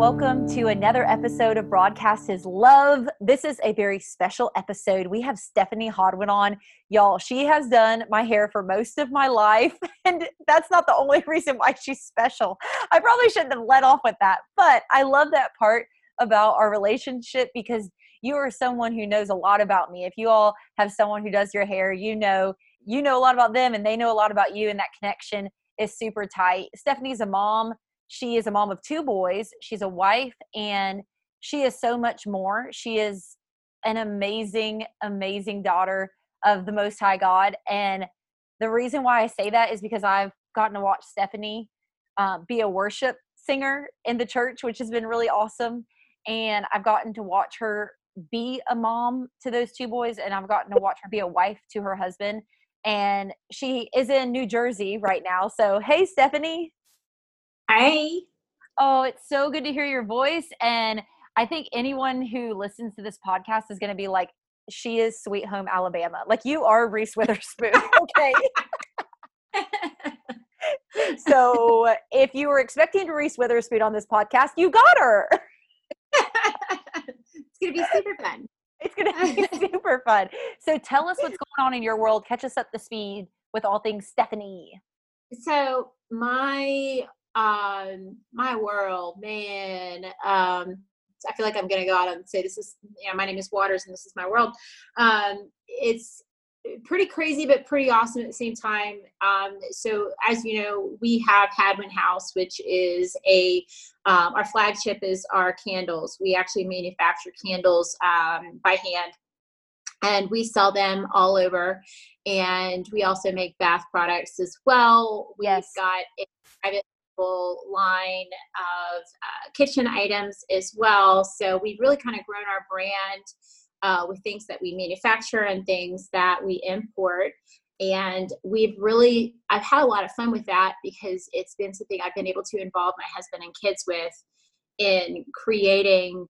welcome to another episode of Broadcast His Love. This is a very special episode. We have Stephanie Hodwin on. Y'all, she has done my hair for most of my life, and that's not the only reason why she's special. I probably shouldn't have let off with that, but I love that part about our relationship because you are someone who knows a lot about me. If you all have someone who does your hair, you know you know a lot about them and they know a lot about you and that connection is super tight. Stephanie's a mom she is a mom of two boys, she's a wife, and she is so much more. She is an amazing, amazing daughter of the Most High God. And the reason why I say that is because I've gotten to watch Stephanie um, be a worship singer in the church, which has been really awesome. And I've gotten to watch her be a mom to those two boys, and I've gotten to watch her be a wife to her husband. And she is in New Jersey right now. So, hey, Stephanie. Hey. Oh, it's so good to hear your voice. And I think anyone who listens to this podcast is going to be like, she is Sweet Home Alabama. Like you are Reese Witherspoon. okay. so if you were expecting Reese Witherspoon on this podcast, you got her. it's going to be super fun. It's going to be super fun. So tell us what's going on in your world. Catch us up to speed with all things Stephanie. So my um my world man um i feel like i'm gonna go out and say this is you know my name is waters and this is my world. Um it's pretty crazy but pretty awesome at the same time. Um so as you know we have hadwin house which is a um, our flagship is our candles. We actually manufacture candles um, by hand and we sell them all over and we also make bath products as well. We've yes. got a private line of uh, kitchen items as well. So we've really kind of grown our brand uh, with things that we manufacture and things that we import. And we've really, I've had a lot of fun with that because it's been something I've been able to involve my husband and kids with in creating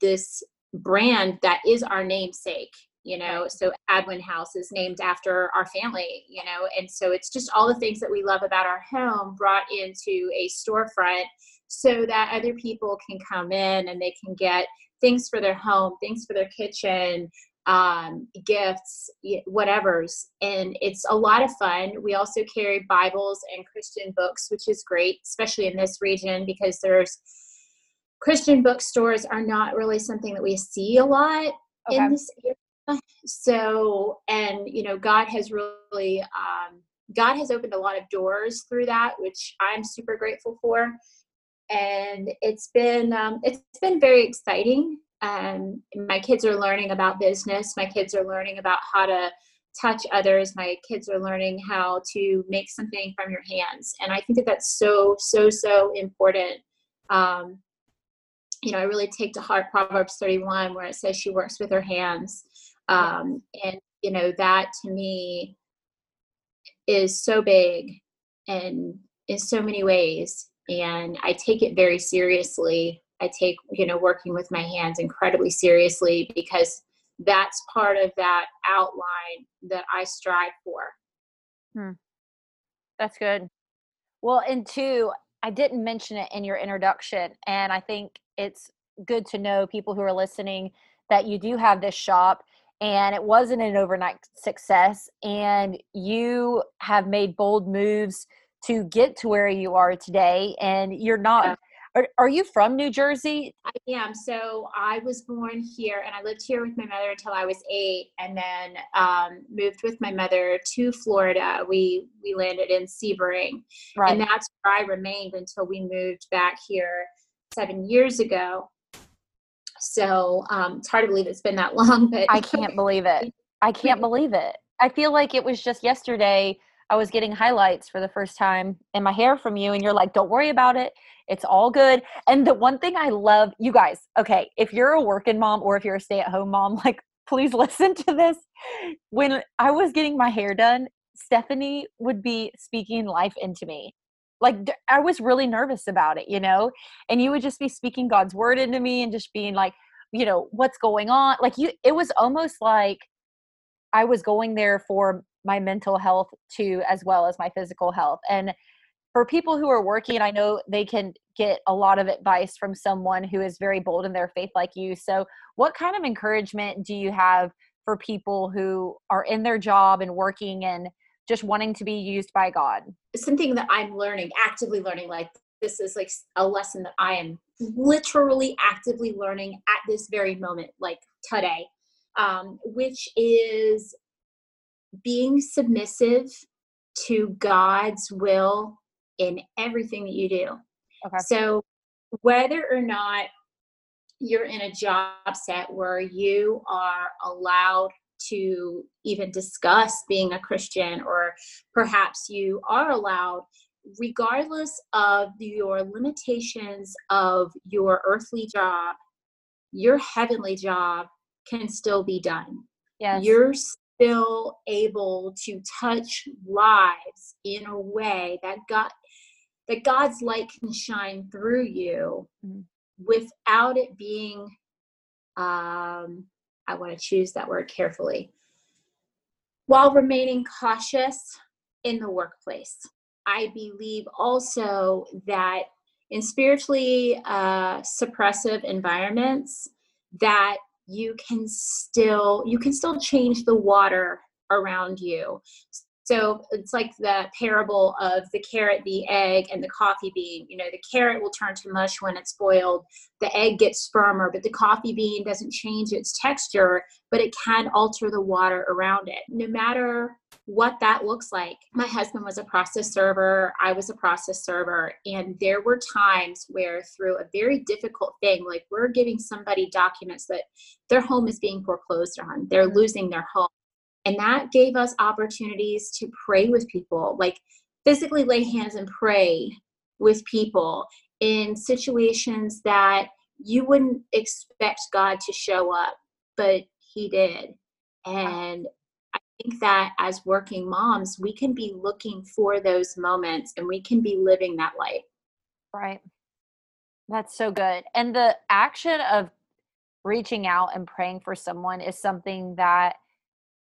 this brand that is our namesake you know so hadwin house is named after our family you know and so it's just all the things that we love about our home brought into a storefront so that other people can come in and they can get things for their home things for their kitchen um, gifts whatever's and it's a lot of fun. We also carry bibles and christian books which is great especially in this region because there's christian bookstores are not really something that we see a lot okay. in this area so and you know god has really um, god has opened a lot of doors through that which i'm super grateful for. And it's been um, it's been very exciting. Um, my kids are learning about business. My kids are learning about how to touch others. My kids are learning how to make something from your hands. And i think that that's so so so important. Um, you know i really take to heart proverbs 31 where it says she works with her hands um, and you know that to me is so big and in so many ways and i take it very seriously. I take you know working with my hands incredibly seriously because that's part of that outline that i strive for. Hmm. that's good. Well and two i didn't mention it in your introduction and i think it's good to know people who are listening that you do have this shop and it wasn't an overnight success and you have made bold moves to get to where you are today and you're not are, are you from new jersey? I am so i was born here and i lived here with my mother until i was eight and then um, moved with my mother to florida. We we landed in sebring right. and that's where i remained until we moved back here seven years ago so um, it's hard to believe it's been that long, but I can't believe it. I can't believe it. I feel like it was just yesterday. I was getting highlights for the first time in my hair from you, and you're like, don't worry about it. It's all good. And the one thing I love, you guys, okay, if you're a working mom or if you're a stay at home mom, like, please listen to this. When I was getting my hair done, Stephanie would be speaking life into me like I was really nervous about it, you know, and you would just be speaking God's word into me and just being like, you know, what's going on? Like you, it was almost like I was going there for my mental health too, as well as my physical health. And for people who are working, I know they can get a lot of advice from someone who is very bold in their faith like you. So, what kind of encouragement do you have for people who are in their job and working and just wanting to be used by God? Something that I'm learning, actively learning, like this is like a lesson that I am literally actively learning at this very moment, like today, um, which is being submissive to God's will in everything that you do. Okay. So whether or not you're in a job set where you are allowed to even discuss being a Christian, or perhaps you are allowed, regardless of your limitations of your earthly job, your heavenly job can still be done. Yes. You're still able to touch lives in a way that God that God's light can shine through you mm-hmm. without it being um I want to choose that word carefully while remaining cautious in the workplace. I believe also that in spiritually uh, suppressive environments that you can still you can still change the water around you so it's like the parable of the carrot, the egg, and the coffee bean. You know, the carrot will turn to mush when it's boiled. The egg gets firmer, but the coffee bean doesn't change its texture, but it can alter the water around it. No matter what that looks like. My husband was a process server, I was a process server, and there were times where through a very difficult thing, like we're giving somebody documents that their home is being foreclosed on, they're losing their home and that gave us opportunities to pray with people, like physically lay hands and pray with people in situations that you wouldn't expect God to show up, but He did. And I think that as working moms, we can be looking for those moments and we can be living that light. Right. That's so good. And the action of reaching out and praying for someone is something that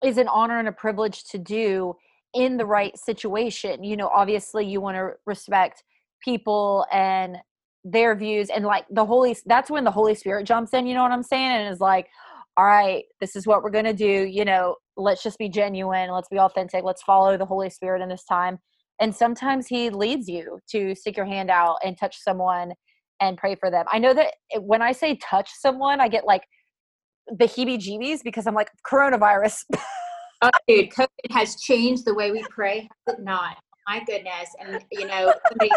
is an honor and a privilege to do in the right situation. You know, obviously you want to respect people and their views and like the holy that's when the holy spirit jumps in you know what i'm saying and is like all right this is what we're going to do you know let's just be genuine let's be authentic let's follow the holy spirit in this time and sometimes he leads you to stick your hand out and touch someone and pray for them i know that eh, when i say touch someone i get like the heebie jeebies because I'm like, coronavirus. oh, dude, COVID has changed the way we pray. Has it not? My goodness. And, you know, like,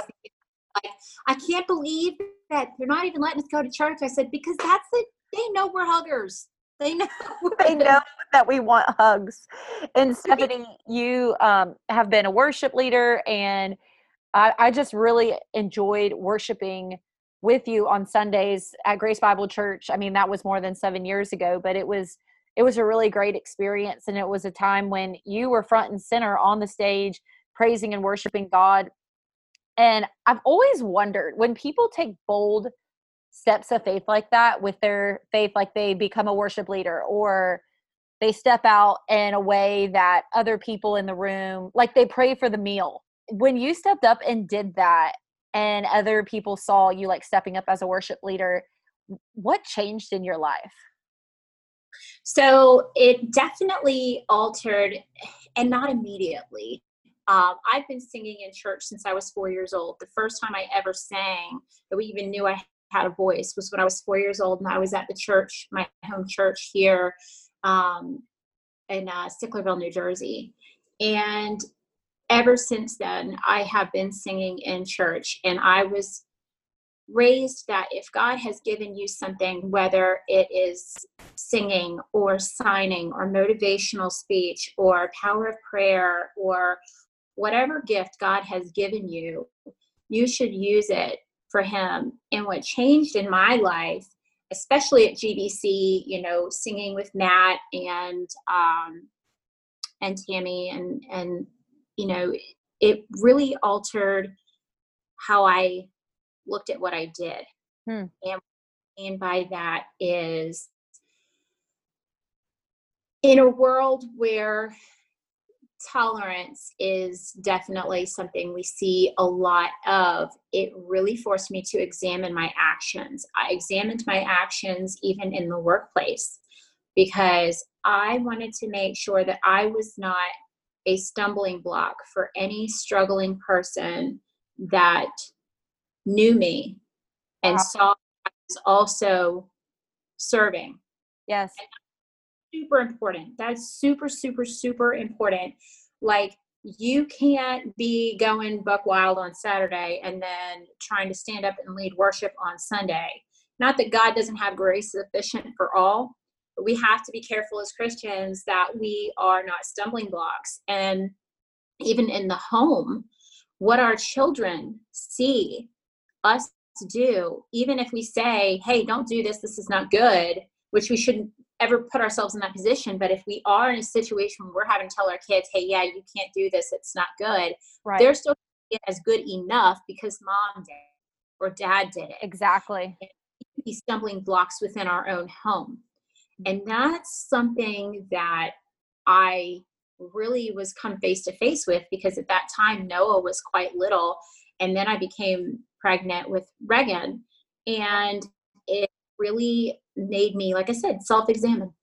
I can't believe that they're not even letting us go to church. I said, because that's it. They know we're huggers. They know. they know that we want hugs. And Stephanie, you um, have been a worship leader, and I, I just really enjoyed worshiping with you on Sundays at Grace Bible Church. I mean, that was more than seven years ago, but it was it was a really great experience, and it was a time when you were front and center on the stage, praising and worshiping God. And I've always wondered when people take bold steps of faith like that with their faith, like they become a worship leader or they step out in a way that other people in the room, like they pray for the meal. When you stepped up and did that, and other people saw you like stepping up as a worship leader what changed in your life? So it definitely altered and not immediately. Um, i've been singing in church since i was four years old. The first time i ever sang that we even knew i had a voice was when i was four years old and i was at the church my home church here um, in uh, new jersey. And ever since then, I have been singing in church, and I was raised that if God has given you something, whether it is singing or signing or motivational speech or power of prayer or whatever gift God has given you, you should use it for Him. And what changed in my life, especially at GBC, you know, singing with Matt and um, and Tammy and and you know, it really altered how I looked at what I did. Hmm. And, and by that is in a world where tolerance is definitely something we see a lot of. It really forced me to examine my actions. I examined my actions even in the workplace because I wanted to make sure that I was not a stumbling block for any struggling person that knew me and wow. saw I was also serving. Yes. super important. That's super, super, super important. Like you can't be going buck wild on Saturday and then trying to stand up and lead worship on Sunday. Not that God doesn't have grace sufficient for all, but we have to be careful as Christians that we are not stumbling blocks. And even in the home, what our children see us do, even if we say, hey, don't do this, this is not good, which we shouldn't ever put ourselves in that position. But if we are in a situation where we're having to tell our kids, hey, yeah, you can't do this, it's not good, right. they're still as good enough because mom did or dad did it. Exactly. These stumbling blocks within our own home. And mm-hmm. that's something that I really was come face to face with because at that time Noah was quite little. And then I became pregnant with Reagan. And it really made me, like I said, self examine.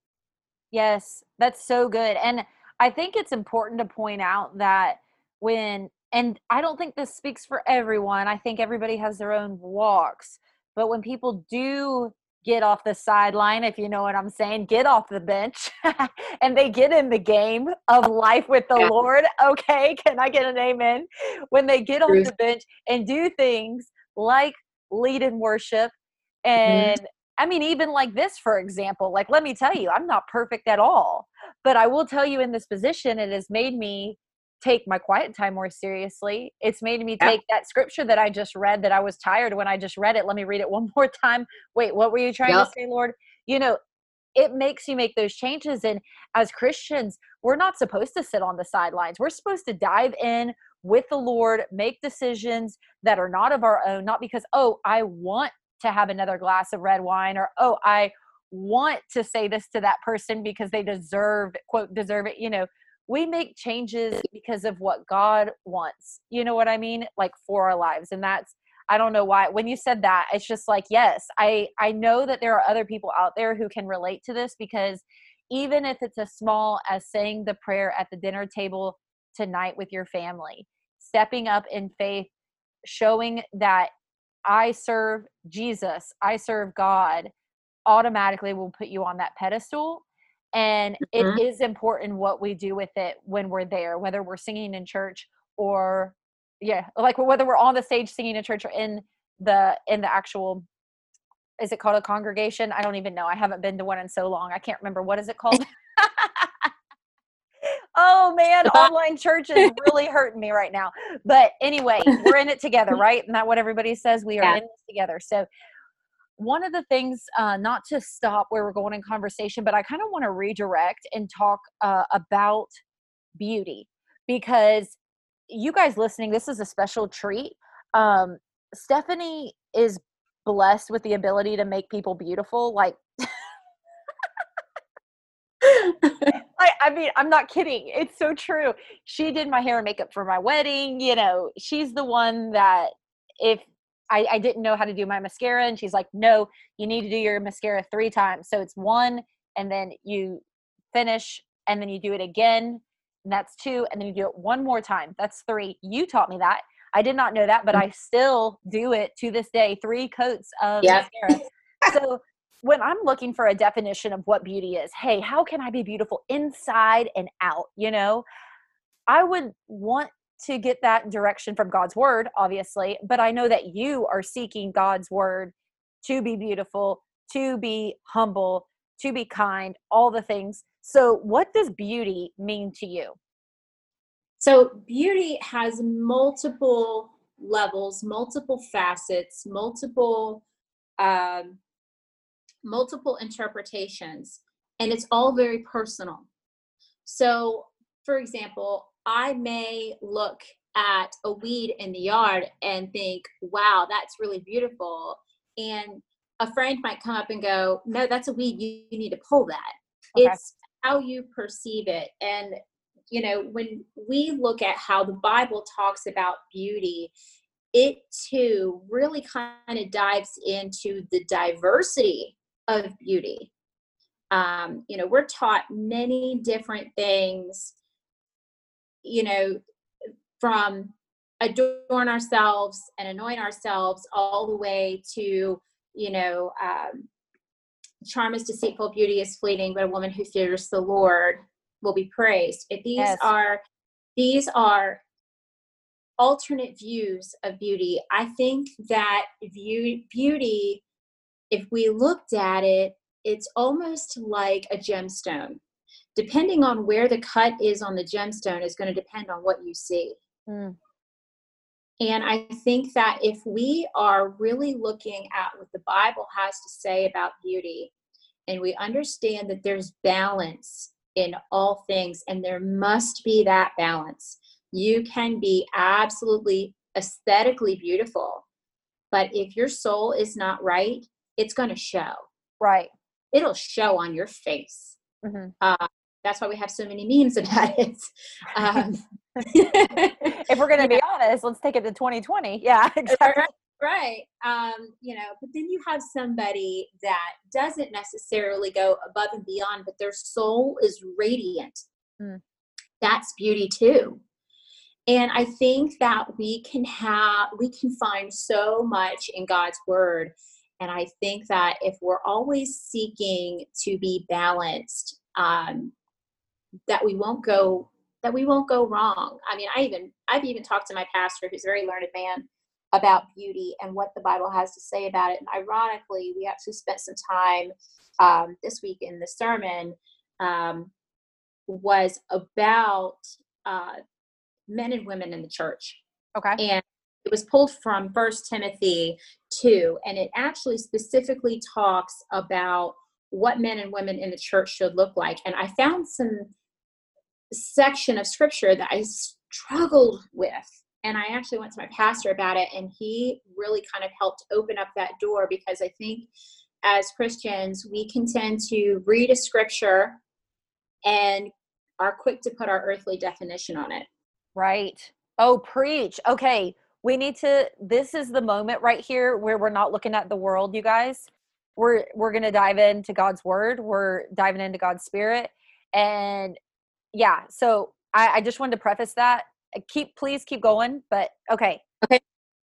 Yes, that's so good. And I think it's important to point out that when, and I don't think this speaks for everyone, I think everybody has their own walks. But when people do get off the sideline, if you know what I'm saying, get off the bench and they get in the game of life with the yeah. Lord. Okay, can I get an amen? When they get off the bench and do things like lead in worship mm-hmm. and mm-hmm. I mean, even like this, for example, like, let me tell you, I'm not perfect at all. But I will tell you in this position, it has made me take my quiet time more seriously. It's made me take that scripture that I just read that I was tired when I just read it. Let me read it one more time. Wait, what were you trying yep. to say, Lord? You know, it makes you make those changes. And as Christians, we're not supposed to sit on the sidelines. We're supposed to dive in with the Lord, make decisions that are not of our own, not because, oh, I want to have another glass of red wine or, oh, I want to say this to that person because they deserve, quote, deserve it. You know, we make changes because of what God wants. You know what I mean? Like for our lives. And that's I don't know why when you said that, it's just like, yes, I I know that there are other people out there who can relate to this because even if it's as small as saying the prayer at the dinner table tonight with your family, stepping up in faith, showing that I serve Jesus, I serve God, automatically will put you on that pedestal and mm-hmm. it is important what we do with it when we're there whether we're singing in church or yeah like whether we're on the stage singing in church or in the in the actual is it called a congregation? I don't even know. I haven't been to one in so long. I can't remember. What is it called? Oh man online church is really hurting me right now. But anyway we're in it together right? Not that what everybody says? We are yeah. in this together. So one of the things, uh, not to stop where we're going in conversation, but I kind of want to redirect and talk uh, about beauty because you guys listening, this is a special treat. Um, Stephanie is blessed with the ability to make people beautiful. Like, I, I, mean, I'm not kidding. It's so true. She did my hair and makeup for my wedding. You know, she's the one that if I, I didn't know how to do my mascara and she's like no you need to do your mascara three times. So it's one and then you finish and then you do it again and that's two and then you do it one more time. That's three. You taught me that. I did not know that but i still do it to this day. Three coats of yep. mascara. So when i'm looking for a definition of what beauty is hey how can i be beautiful inside and out? You know? I would want to get that direction from God's word, obviously, but I know that you are seeking God's word to be beautiful, to be humble, to be kind, all the things. So, what does beauty mean to you? So, beauty has multiple levels, multiple facets, multiple um, multiple interpretations, and it's all very personal. So, for example, I may look at a weed in the yard and think, wow, that's really beautiful. And a friend might come up and go, no, that's a weed. You, you need to pull that. Okay. It's how you perceive it. And you know, when we look at how the Bible talks about beauty, it too really kind of dives into the diversity of beauty. Um, you know, we're taught many different things, you know, from adorn ourselves and anoint ourselves all the way to, you know, um, charm is deceitful, beauty is fleeting, but a woman who fears the Lord will be praised. If these yes. are these are alternate views of beauty. I think that view beauty, if we looked at it, it's almost like a gemstone. Depending on where the cut is on the gemstone is going to depend on what you see. Mm. And I think that if we are really looking at what the Bible has to say about beauty, and we understand that there's balance in all things, and there must be that balance. You can be absolutely aesthetically beautiful, but if your soul is not right, it's going to show. Right. It'll show on your face. Mm-hmm. Uh, that's why we have so many memes about it. Um, if we're going to be honest, let's take it to 2020. Yeah, exactly right um you know but then you have somebody that doesn't necessarily go above and beyond but their soul is radiant mm. that's beauty too and i think that we can have we can find so much in god's word and i think that if we're always seeking to be balanced um that we won't go that we won't go wrong i mean i even i've even talked to my pastor who's a very learned man about beauty and what the Bible has to say about it. And ironically, we actually spent some time um, this week in the sermon um, was about uh, men and women in the church. Okay. And it was pulled from First Timothy 2, and it actually specifically talks about what men and women in the church should look like. And I found some section of scripture that I struggled with and I actually went to my pastor about it, and he really kind of helped open up that door because I think as Christians, we can tend to read a scripture and are quick to put our earthly definition on it. Right. Oh, preach. Okay. We need to this is the moment right here where we're not looking at the world, you guys. We're we're going to dive into God's word. We're diving into God's spirit. And yeah, so I, I just wanted to preface that keep please keep going but okay. Okay.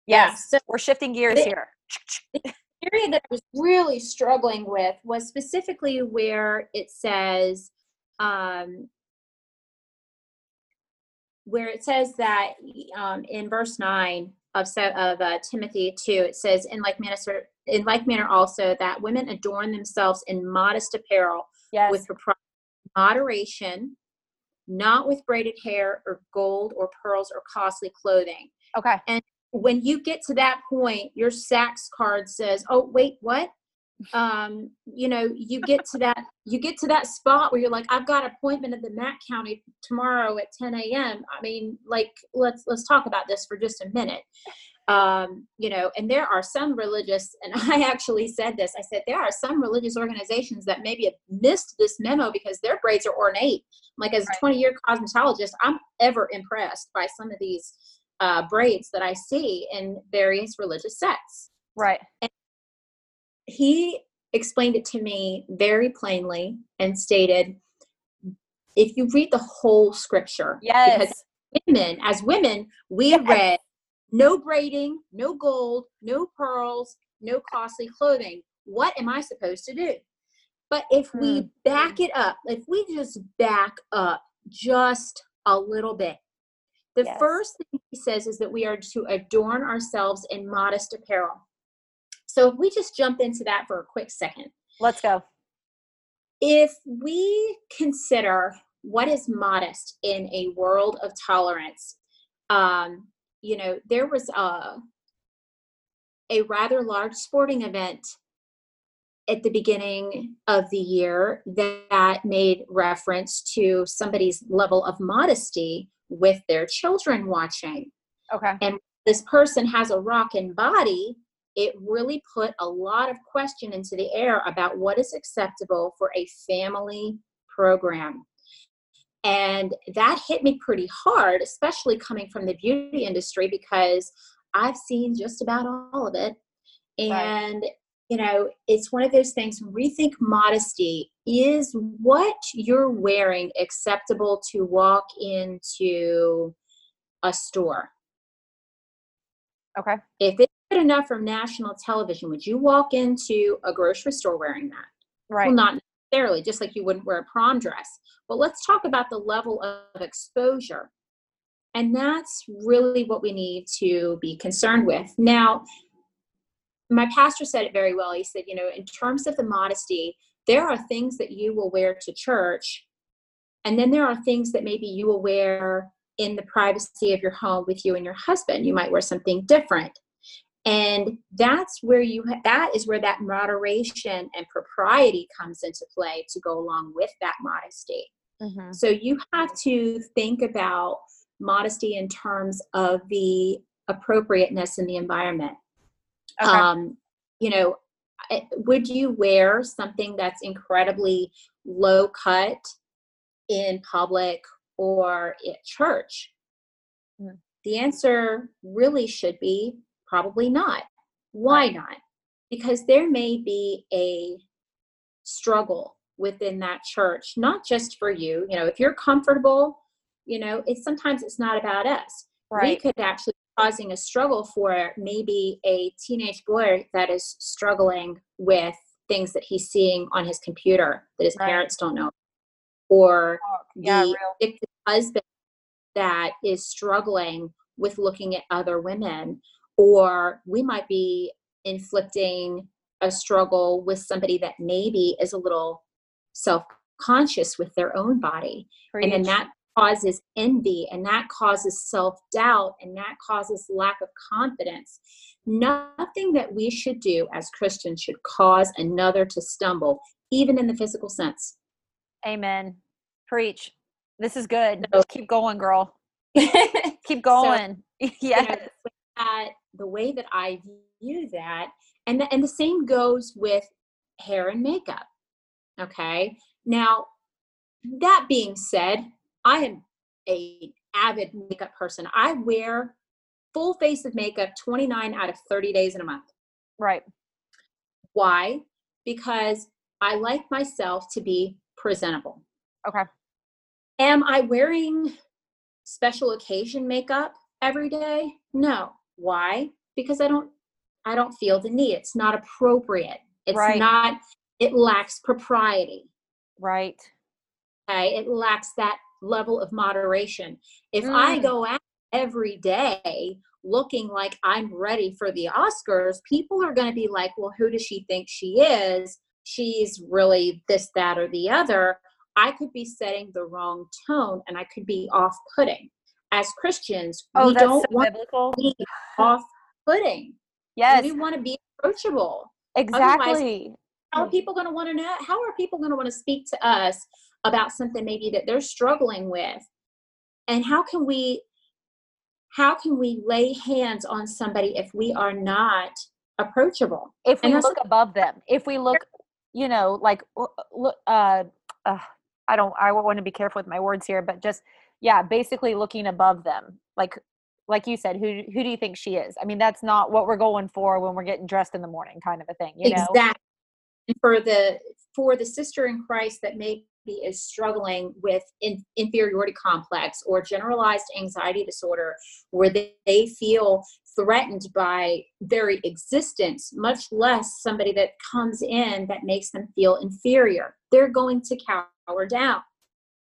Yes yeah, so we're shifting gears the, here. the area that i was really struggling with was specifically where it says um where it says that um, in verse 9 of, of uh, timothy 2 it says in like manner in like manner also that women adorn themselves in modest apparel yes. with moderation not with braided hair or gold or pearls or costly clothing. Okay. And when you get to that point, your Saks card says, "Oh, wait, what?" Um, you know, you get to that you get to that spot where you're like, "I've got appointment at the Mac counter tomorrow at 10 a.m." I mean, like, let's let's talk about this for just a minute um, you know, and there are some religious, and I actually said this. I said there are some religious organizations that maybe have missed this memo because their braids are ornate. Like as a 20 year cosmetologist, I'm ever impressed by some of these uh, braids that I see in various religious sects. Right. And he explained it to me very plainly and stated, if you read the whole scripture, yes. because women, as women, we yes. read no braiding, no gold, no pearls, no costly clothing. What am I supposed to do? But if we hmm. back it up, if we just back up just a little bit, the yes. first thing he says is that we are to adorn ourselves in modest apparel. So if we just jump into that for a quick second. Let's go. If we consider what is modest in a world of tolerance, um, you know, there was a a rather large sporting event at the beginning of the year that made reference to somebody's level of modesty with their children watching. Okay. And this person has a rockin' body, it really put a lot of question into the air about what is acceptable for a family program. And that hit me pretty hard, especially coming from the beauty industry, because I've seen just about all of it. And, right. you know, it's one of those things, rethink modesty is what you're wearing acceptable to walk into a store? Okay. If it's good enough from national television, would you walk into a grocery store wearing that? Right. Well, not just like you wouldn't wear a prom dress. But let's talk about the level of exposure. And that's really what we need to be concerned with. Now, my pastor said it very well. He said, you know, in terms of the modesty, there are things that you will wear to church, and then there are things that maybe you will wear in the privacy of your home with you and your husband. You might wear something different. And that's where you, ha- that is where that moderation and propriety comes into play to go along with that modesty. Mm-hmm. So you have to think about modesty in terms of the appropriateness in the environment. Okay. Um, you know, would you wear something that's incredibly low cut in public or at church? Mm. The answer really should be probably not. Why not? Because there may be a struggle within that church, not just for you. You know, if you're comfortable, you know, it's sometimes it's not about us. Right. We could actually be causing a struggle for maybe a teenage boy that is struggling with things that he's seeing on his computer that his right. parents don't know or oh, yeah, the husband that is struggling with looking at other women or we might be inflicting a struggle with somebody that maybe is a little self-conscious with their own body Preach. and then that causes envy and that causes self-doubt and that causes lack of confidence. Nothing that we should do as christians should cause another to stumble even in the physical sense. Amen. Preach. This is good. So, keep going girl. Keep going. so, yes. you know, that, the way that i view that and the, and the same goes with hair and makeup okay now that being said I am a avid makeup person. I wear full face of makeup 29 out of 30 days in a month. Right. Why? Because I like myself to be presentable. Okay. Am I wearing special occasion makeup every day? No. Why? Because I don't I don't feel the need. It's not appropriate. It's right. not it lacks propriety. Right. Okay. It lacks that level of moderation. If mm. I go out every day looking like I'm ready for the Oscars, people are going to be like, well, who does she think she is? She's really this, that, or the other. I could be setting the wrong tone and I could be off putting. As Christians, oh, we don't so want biblical. to be off putting. Yes. We want to be approachable. Exactly. Otherwise, how are people going to want to know? How are people going to want to speak to us about something maybe that they're struggling with and how can we how can we lay hands on somebody if we are not approachable if we look above them if we look you know like look uh, uh i don't i want to be careful with my words here but just yeah basically looking above them like like you said who who do you think she is i mean that's not what we're going for when we're getting dressed in the morning kind of a thing you exactly. for the for the sister in christ that may is struggling with in, inferiority complex or generalized anxiety disorder where they, they feel threatened by very existence much less somebody that comes in that makes them feel inferior they're going to cower down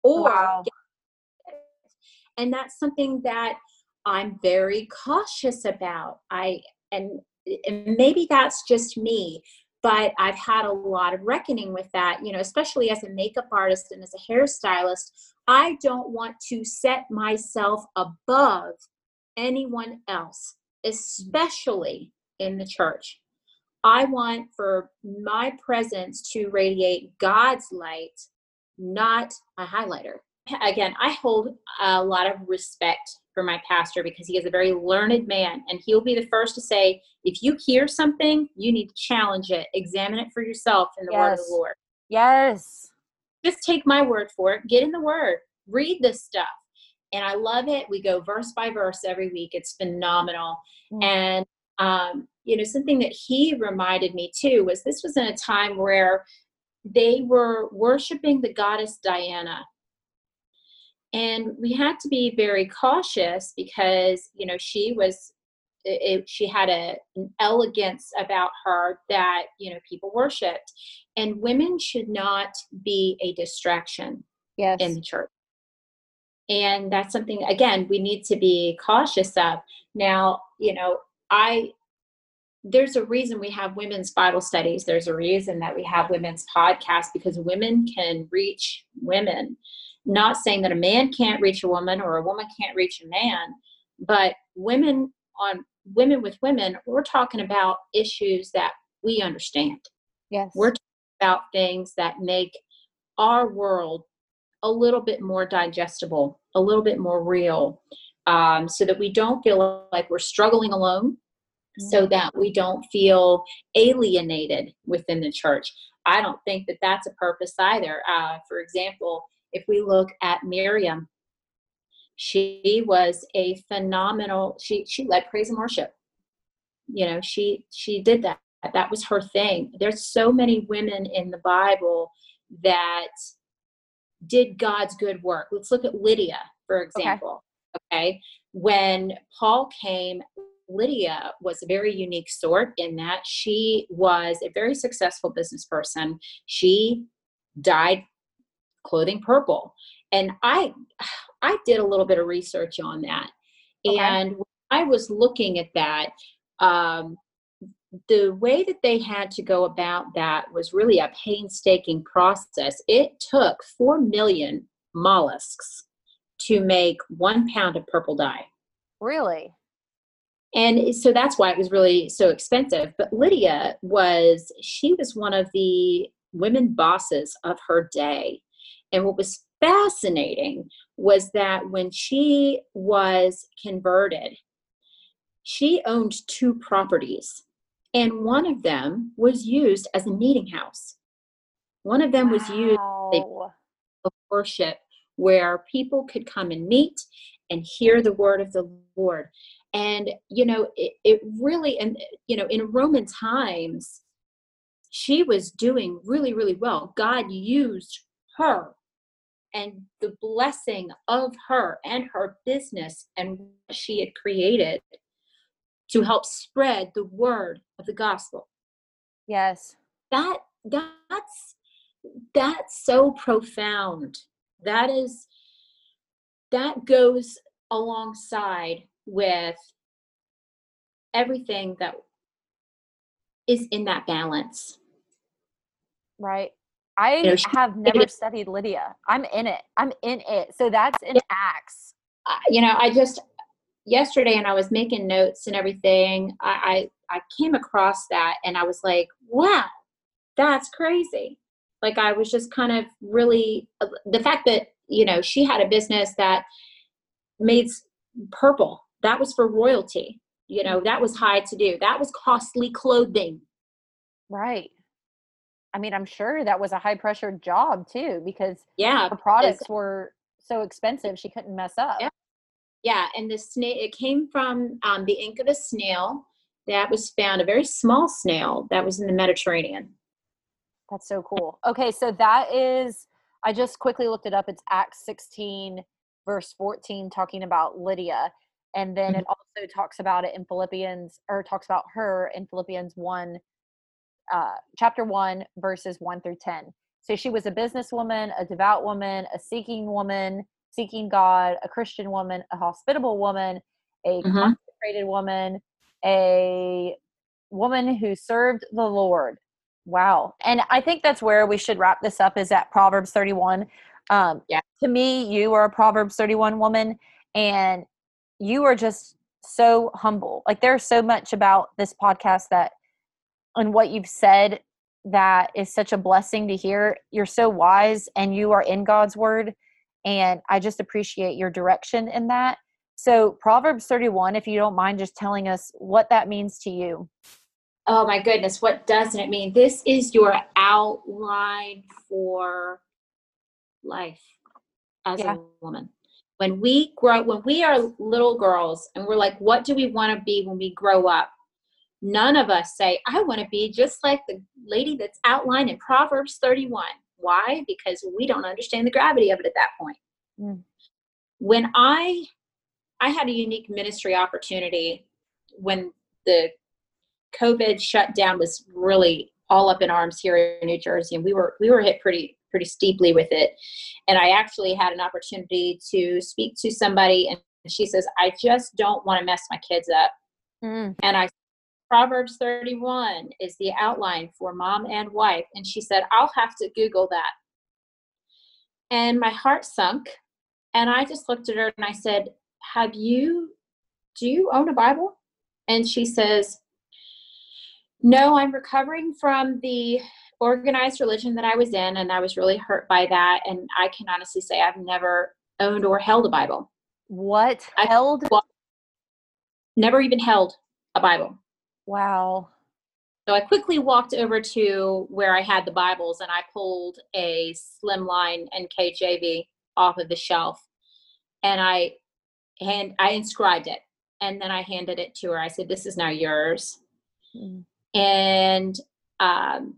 or wow. And that's something that i'm very cautious about i and, and maybe that's just me but I've had a lot of reckoning with that, you know, especially as a makeup artist and as a hairstylist. I don't want to set myself above anyone else, especially in the church. I want for my presence to radiate God's light, not a highlighter. Again, I hold a lot of respect for my pastor because he is a very learned man and he'll be the first to say if you hear something you need to challenge it examine it for yourself in the yes. word of the lord yes just take my word for it get in the word read this stuff. And I love it. We go verse by verse every week. It's phenomenal. Mm. And, um, you know, something that he reminded me too was this was in a time where they were worshiping the goddess Diana. And we had to be very cautious because, you know, she was it, she had a, an elegance about her that you know people worshipped. And women should not be a distraction yes. in the church. And that's something again we need to be cautious of. Now you know i there's a reason we have women's bible studies. There's a reason that we have women's podcasts because women can reach women not saying that a man can't reach a woman or a woman can't reach a man but women on women with women, we're talking about issues that we understand. Yes. We're talking about things that make our world a little bit more digestible, a little bit more real, um, so that we don't feel like we're struggling alone, mm-hmm. so that we don't feel alienated within the church. I don't think that that's a purpose either. Uh, for example, if we look at Miriam, she was a phenomenal she she led praise and worship. You know she she did that. That was her thing. There's so many women in the bible that did god's good work. Let's look at lydia for example okay, okay? when paul came lydia was a very unique sort in that she was a very successful business person she dyed clothing purple and i I did a little bit of research on that. Okay. And I was looking at that. Um, the way that they had to go about that was really a painstaking process. It took 4 million mollusks to make one pound of purple dye. Really? And so that's why it was really so expensive. But Lydia was, she was one of the women bosses of her day. And what was fascinating was that when she was converted, she owned two properties, and one of them was used as a meeting house. One of them wow. was used for worship where people could come and meet and hear the word of the Lord. And, you know, it, it really, and, you know, in Roman times, she was doing really, really well. God used her and the blessing of her and her business and what she had created to help spread the word of the gospel. Yes. That that's that's so profound. That is that goes alongside with everything that is in that balance. Right. I you know, have never studied Lydia. I'm in it. I'm in it. So that's in Acts. You know, I just yesterday and I was making notes and everything. I, I I came across that and I was like, wow, that's crazy. Like I was just kind of really uh, the fact that you know she had a business that made purple. That was for royalty. You know, that was high to do. That was costly clothing. Right. I mean, I'm sure that was a high pressure job too, because yeah, her products were so expensive she couldn't mess up. Yeah, yeah. And the snail it came from um, the ink of a snail that was found, a very small snail that was in the Mediterranean. That's so cool. Okay, so that is I just quickly looked it up. It's Acts 16, verse 14, talking about Lydia. And then mm-hmm. it also talks about it in Philippians, or talks about her in Philippians 1 uh, chapter 1, verses 1 through 10. So she was a businesswoman, a devout woman, a seeking woman, seeking God, a Christian woman, a hospitable woman, a mm-hmm. consecrated woman, a woman who served the Lord. Wow. And I think that's where we should wrap this up is at Proverbs 31. Um, yeah. To me, you are a Proverbs 31 woman, and you are just so humble. Like there's so much about this podcast that and what you've said that is such a blessing to hear. You're so wise and you are in God's word. And I just appreciate your direction in that. So, Proverbs 31, if you don't mind just telling us what that means to you. Oh my goodness, what doesn't it mean? This is your outline for life. as Yeah. a woman. When we grow, when we are little girls and we're like, what do we want to be when we grow up? None of us say, I want to be just like the lady that's outlined in Proverbs 31. Why? Because we don't understand the gravity of it at that point. Mm. When I I had a unique ministry opportunity when the COVID shutdown was really all up in arms here in New Jersey, and we were we were hit pretty pretty steeply with it. And I actually had an opportunity to speak to somebody, and she says, "I just don't want to mess my kids up." Mm. And I Proverbs 31 is the outline for mom and wife. And she said, I'll have to Google that. And my heart sunk. And I just looked at her and I said, Have you, do you own a Bible? And she says, No, I'm recovering from the organized religion that I was in. And I was really hurt by that. And I can honestly say I've never owned or held a Bible, What I- held? never even held a Bible. Wow. So I quickly walked over to where I had the Bibles and I pulled a slimline NKJV off of the shelf and I hand I inscribed it and then I handed it to her. I said, This is now yours. Mm. And um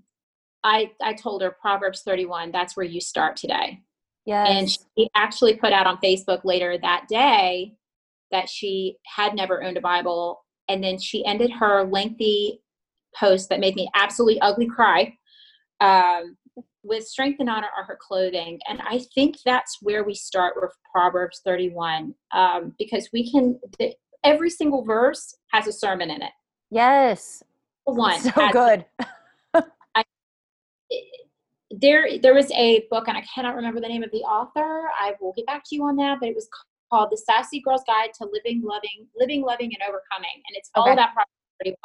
I I told her Proverbs 31, that's where you start today. Yes. And she actually put out on Facebook later that day that she had never owned a Bible. And then she ended her lengthy post that made me absolutely ugly cry um, with strength and honor are her clothing. And I think that's where we start with Proverbs 31 um, because we can, th- every single verse has a sermon in it. yes. One So good. there there was a book and i cannot remember the name of the author i will get back to you on that but it was called the sassy girl's guide to living loving living loving and overcoming and it's all Okay. about Proverbs 31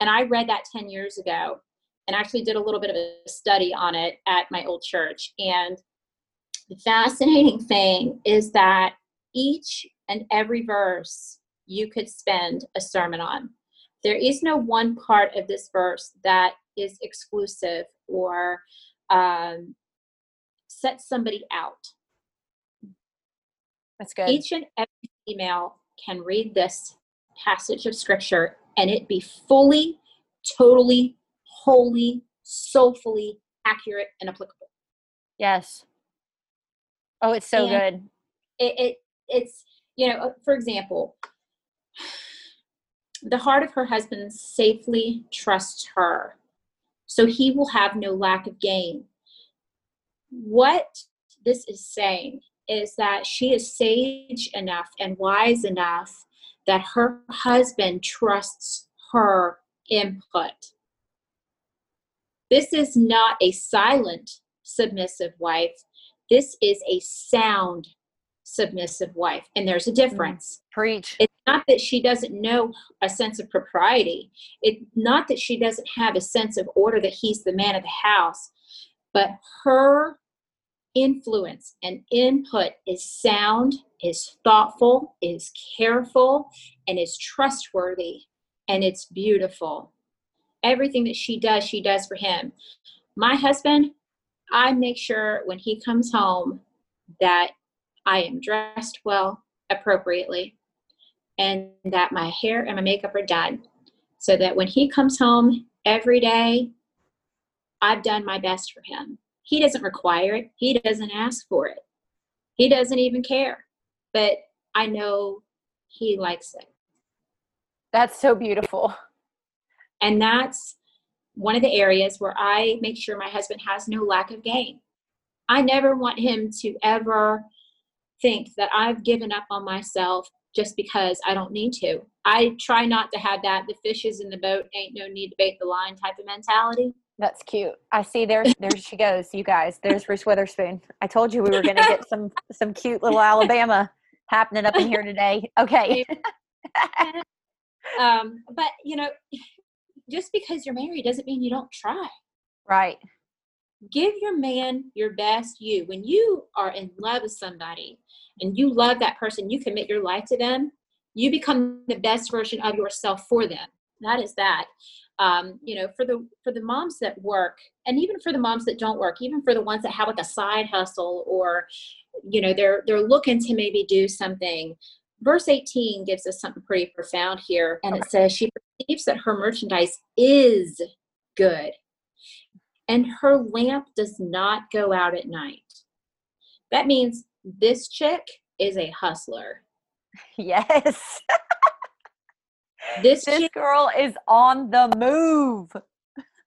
and i read that 10 years ago and actually did a little bit of a study on it at my old church and the fascinating thing is that each and every verse you could spend a sermon on there is no one part of this verse that is exclusive or um, sets somebody out. That's good. Each and every female can read this passage of scripture and it be fully, totally, wholly, soulfully accurate and applicable. yes. Oh, it's so And- good. It, it it's you know, uh, for example, the heart of her husband safely trusts her, so he will have no lack of gain. What this is saying is that she is sage enough and wise enough that her husband trusts her input. This is not a silent submissive wife. This is a sound submissive wife. And there's a difference. Mm, preach. It's not that she doesn't know a sense of propriety. It's not that she doesn't have a sense of order that he's the man of the house, but her influence and input is sound, is thoughtful, is careful, and is trustworthy, and it's beautiful. Everything that she does, she does for him. My husband, I make sure when he comes home that I am dressed well, appropriately, and that my hair and my makeup are done so that when he comes home every day, I've done my best for him. He doesn't require it, he doesn't ask for it, he doesn't even care. But I know he likes it. That's so beautiful. And that's one of the areas where I make sure my husband has no lack of gain. I never want him to ever think that I've given up on myself just because I don't need to. I try not to have that the fish is in the boat, ain't no need to bait the line type of mentality. That's cute. I see there there she goes, you guys. There's Reese Witherspoon. I told you we were gonna get some some cute little Alabama happening up in here today. Okay. Um, but you know, just because you're married doesn't mean you don't try. right. give your man your best you. When you are in love with somebody and you love that person, you commit your life to them, you become the best version of yourself for them. that is that um, you know for the for the moms that work and even for the moms that don't work even for the ones that have like a side hustle or you know they're they're looking to maybe do something verse 18 gives us something pretty profound here and it says she perceives that her merchandise is good and her lamp does not go out at night that means this chick is a hustler Yes. this, this chick, girl is on the move.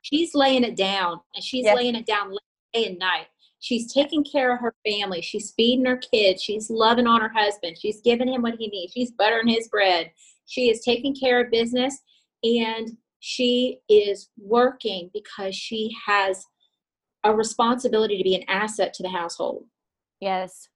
she's laying it down and she's Yes. laying it down day and night she's taking care of her family she's feeding her kids she's loving on her husband she's giving him what he needs she's buttering his bread she is taking care of business and she is working because she has a responsibility to be an asset to the household Yes.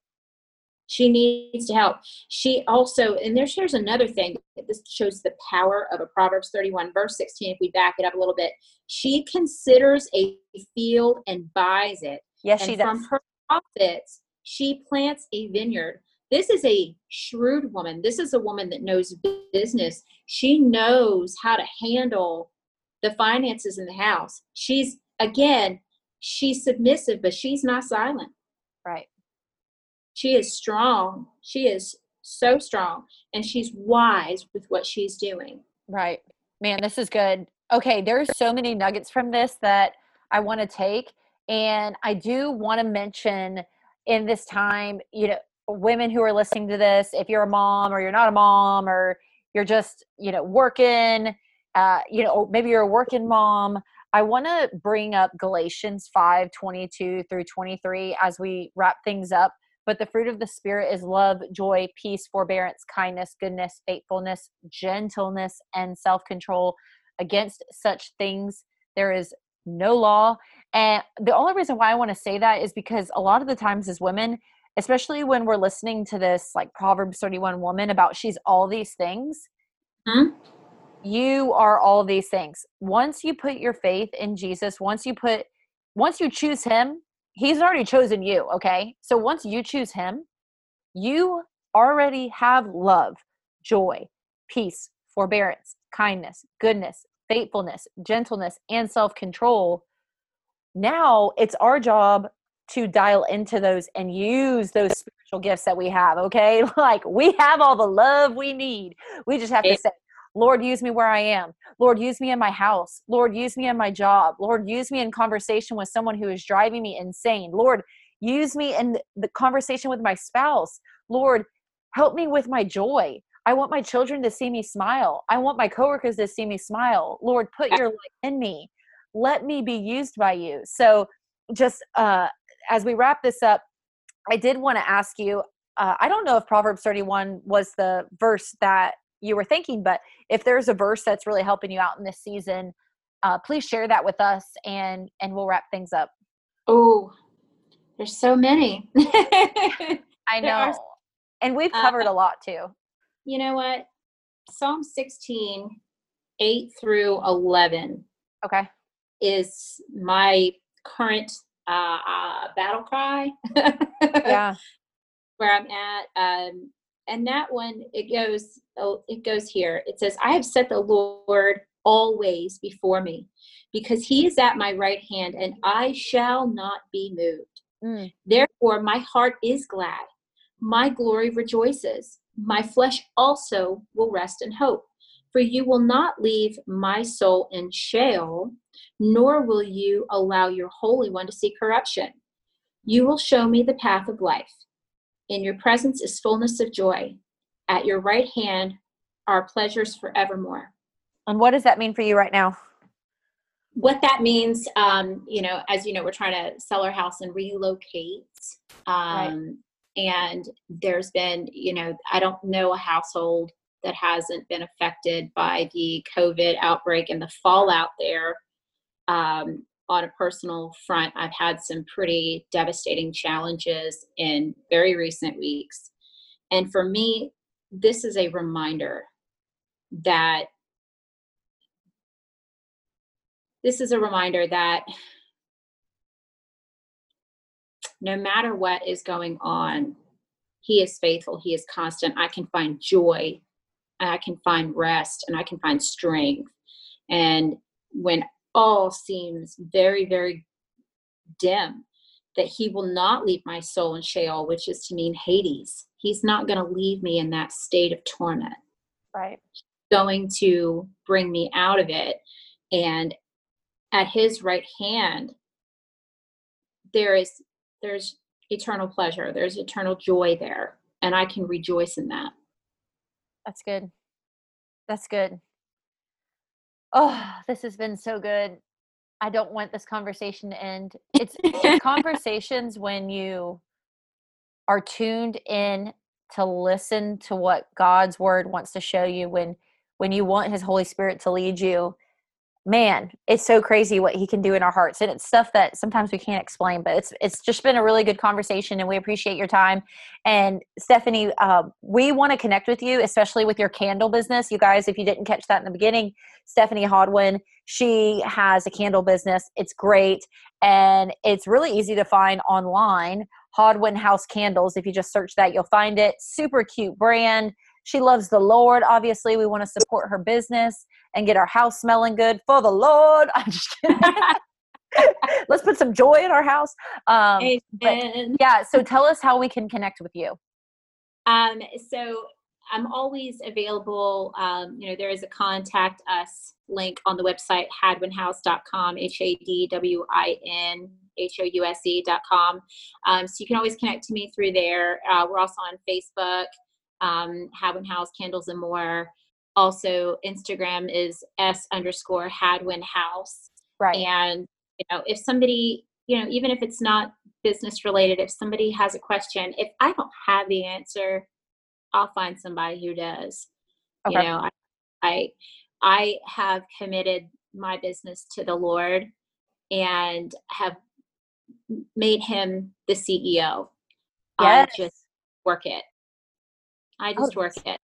She needs to help. She also and there's here's another thing this shows the power of a proverbs 31 verse 16 if we back it up a little bit. She considers a field and buys it. Yes, and she from her profits she plants a vineyard. This is a shrewd woman. This is a woman that knows business. She knows how to handle the finances in the house. She's again she's submissive but she's not silent. She is strong she is so strong and she's wise with what she's doing Right. Man, this is good. Okay, there's so many nuggets from this that I want to take. And I do want to mention in this time, you know, women who are listening to this, if you're a mom or you're not a mom or you're just, you know, working, uh, you know, maybe you're a working mom. I want to bring up Galatians 5 22 through 23 as we wrap things up. But the fruit of the Spirit is love, joy, peace, forbearance, kindness, goodness, faithfulness, gentleness, and self control. Against such things, there is no law. And the only reason why I want to say that is because a lot of the times, as women, especially when we're listening to this, like Proverbs 31 woman about she's all these things, Hmm? you are all these things. Once you put your faith in Jesus, once you put, once you choose Him, He's already chosen you, okay? So once you choose Him, you already have love, joy, peace, forbearance, kindness, goodness, faithfulness, gentleness, and self control. Now it's our job to dial into those and use those spiritual gifts that we have, okay? Like we have all the love we need. We just have to say, Lord, use me where I am. Lord, use me in my house. Lord, use me in my job. Lord, use me in conversation with someone who is driving me insane. Lord, use me in the conversation with my spouse. Lord, help me with my joy. I want my children to see me smile. I want my coworkers to see me smile. Lord, put your light in me. Let me be used by you. So, just uh, as we wrap this up, I did want to ask you. Uh, I don't know if Proverbs 31 was the verse that you were thinking, but if there's a verse that's really helping you out in this season, uh, please share that with us, and and we'll wrap things up. oh there's so many I There are- know, and we've Uh, covered a lot too. you know what psalm 16 8 through 11 Okay. is my current uh, uh, battle cry Yeah. where i'm at um, and that one it goes oh, it goes here it says i have set the lord always before me because he is at my right hand and i shall not be moved Mm. Therefore, my heart is glad, my glory rejoices, my flesh also will rest in hope. For you will not leave my soul in Sheol, nor will you allow your Holy One to see corruption. You will show me the path of life. In your presence is fullness of joy. At your right hand are pleasures forevermore. And what does that mean for you right now? what that means um, you know as you know we're trying to sell our house and relocate um, and there's been you know i don't know a household that hasn't been affected by the covid outbreak and the fallout there um, on a personal front i've had some pretty devastating challenges in very recent weeks and for me this is a reminder that this is a reminder that no matter what is going on, He is faithful, He is constant. I can find joy, I can find rest, and I can find strength And when all seems very, very dim, that he will not leave my soul in Sheol, which is to mean Hades. He's not going to leave me in that state of torment. Right. He's going to bring me out of it. And at his right hand, there is there's eternal pleasure. There's eternal joy there. And I can rejoice in that. That's good. That's good. Oh, this has been so good. I don't want this conversation to end. It's, it's conversations when you are tuned in to listen to what God's word wants to show you when when you want his Holy Spirit to lead you man, it's so crazy what he can do in our hearts. And it's stuff that sometimes we can't explain, but it's it's just been a really good conversation and we appreciate your time. And Stephanie, uh, we want to connect with you, especially with your candle business. You guys, if you didn't catch that in the beginning, Stephanie Hadwin, she has a candle business. It's great. And it's really easy to find online. Hadwin House Candles. If you just search that, you'll find it. Super cute brand. She loves the Lord. Obviously, we want to support her business and get our house smelling good for the Lord. I'm just kidding. Let's put some joy in our house. Um, yeah, so tell us how we can connect with you. Um, so I'm always available. Um, you know, there is a contact us link on the website, hadwinhouse.com, H A D W I N H O U S E.com. Um, so you can always connect to me through there. Uh, we're also on Facebook, um, Hadwin House Candles and More. Also instagram is s underscore hadwin house. Right. And you know if somebody you know even if it's not business related if somebody has a question if i don't have the answer i'll find somebody who does. Okay. you know I, I i have committed my business to the lord and have made him the ceo yes. i just work it i just oh, work it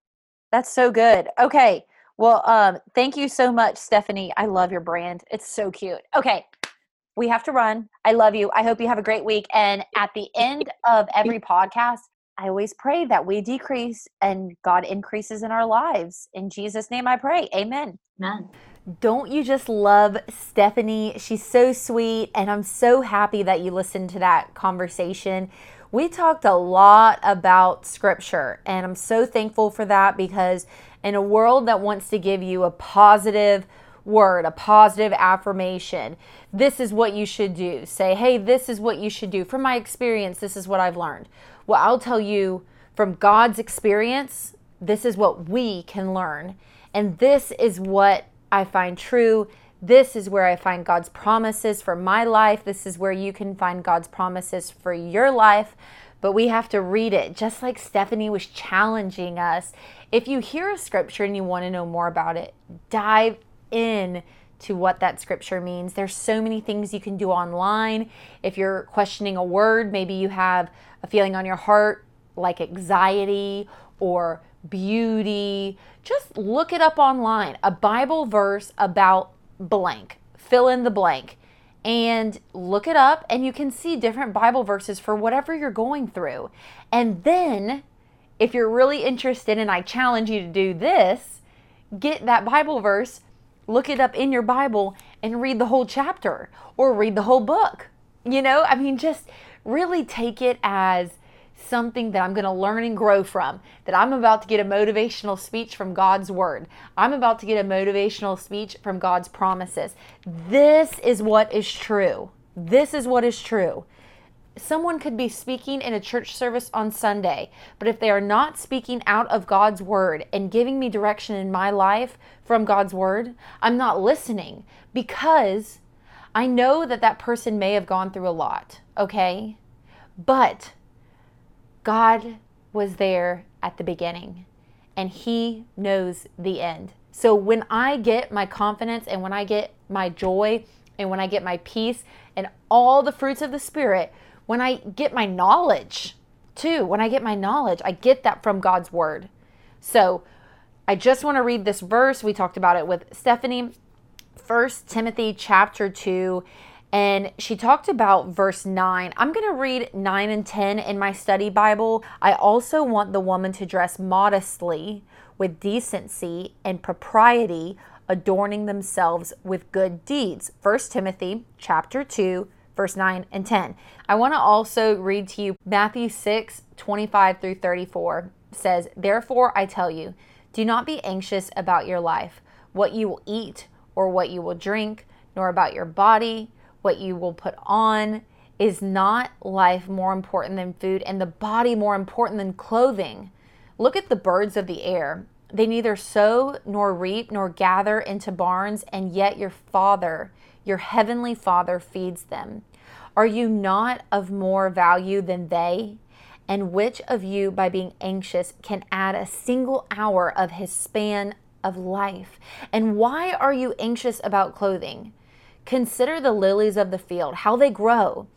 that's so good. Okay. Well, um, thank you so much, Stephanie. I love your brand. It's so cute. Okay. We have to run. I love you. I hope you have a great week. And at the end of every podcast, I always pray that we decrease and God increases in our lives. In Jesus' name I pray. Amen. Amen. Don't you just love Stephanie? She's so sweet, and I'm so happy that you listened to that conversation we talked a lot about scripture, and I'm so thankful for that because in a world that wants to give you a positive word, a positive affirmation, this is what you should do. Say, hey, this is what you should do. From my experience, this is what I've learned. Well, I'll tell you from God's experience, this is what we can learn. And this is what I find true this is where I find God's promises for my life. This is where you can find God's promises for your life. But we have to read it, just like Stephanie was challenging us. If you hear a scripture and you want to know more about it, dive in to what that scripture means. There's so many things you can do online. If you're questioning a word, maybe you have a feeling on your heart like anxiety or beauty, just look it up online. A Bible verse about blank, fill in the blank, and look it up, and you can see different Bible verses for whatever you're going through. And then, if you're really interested, and I challenge you to do this, get that Bible verse, look it up in your Bible, and read the whole chapter or read the whole book. You know, I mean, just really take it as something that I'm going to learn and grow from, that I'm about to get a motivational speech from God's word. I'm about to get a motivational speech from God's promises. This is what is true. This is what is true. Someone could be speaking in a church service on Sunday, but if they are not speaking out of God's word and giving me direction in my life from God's word, I'm not listening because I know that that person may have gone through a lot, okay? But God was there at the beginning and He knows the end. So when I get my confidence and when I get my joy and when I get my peace and all the fruits of the Spirit, when I get my knowledge too, when I get my knowledge, I get that from God's Word. So I just want to read this verse. We talked about it with Stephanie. First Timothy chapter 2 and she talked about verse 9. I'm going to read 9 and 10 in my study Bible. I also want the woman to dress modestly with decency and propriety, adorning themselves with good deeds. 1 Timothy chapter 2 verse 9 and 10. I want to also read to you Matthew 6 25 through 34 says, Therefore I tell you, do not be anxious about your life, what you will eat or what you will drink, nor about your body, what you will put on. Is not life more important than food and the body more important than clothing? Look at the birds of the air. They neither sow nor reap nor gather into barns, and yet your Father, your heavenly Father, feeds them. Are you not of more value than they? And which of you, by being anxious, can add a single hour of his span of life? And why are you anxious about clothing? Consider the lilies of the field, how they grow.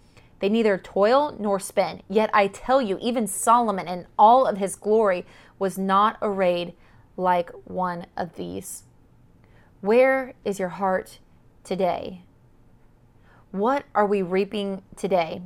They neither toil nor spin. Yet I tell you, even Solomon in all of his glory was not arrayed like one of these. Where is your heart today? What are we reaping today?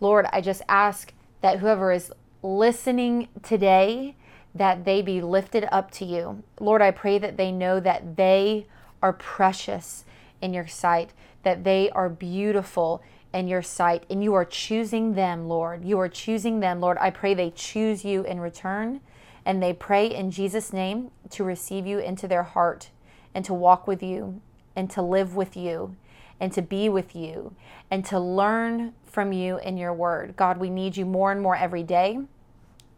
Lord, I just ask that whoever is listening today, that they be lifted up to you. Lord, I pray that they know that they are precious in your sight, that they are beautiful in your sight, and you are choosing them, Lord. You are choosing them, Lord. I pray they choose you in return, and they pray in Jesus' name to receive you into their heart and to walk with you and to live with you and to be with you and to learn from you in your word. God, we need you more and more every day.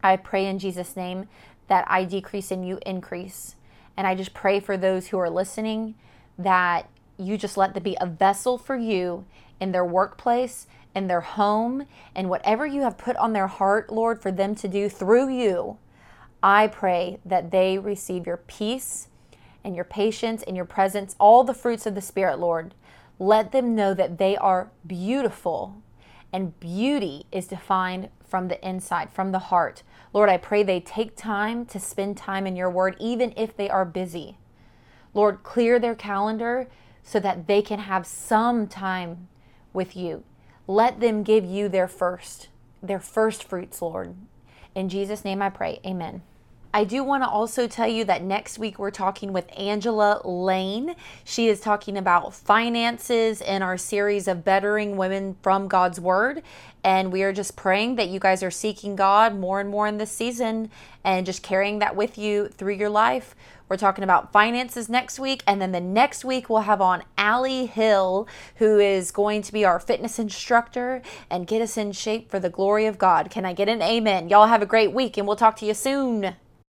I pray in Jesus' name that I decrease and you increase. And I just pray for those who are listening that you just let them be a vessel for you in their workplace, in their home, and whatever you have put on their heart, Lord, for them to do through you. I pray that they receive your peace and your patience and your presence, all the fruits of the Spirit, Lord. Let them know that they are beautiful and beauty is defined from the inside, from the heart. Lord, I pray they take time to spend time in your word, even if they are busy. Lord, clear their calendar so that they can have some time with you. Let them give you their first, their first fruits, Lord. In Jesus' name I pray. Amen. I do want to also tell you that next week we're talking with Angela Lane. She is talking about finances in our series of bettering women from God's Word. And we are just praying that you guys are seeking God more and more in this season and just carrying that with you through your life. We're talking about finances next week. And then the next week, we'll have on Allie Hill, who is going to be our fitness instructor and get us in shape for the glory of God. Can I get an amen? Y'all have a great week, and we'll talk to you soon.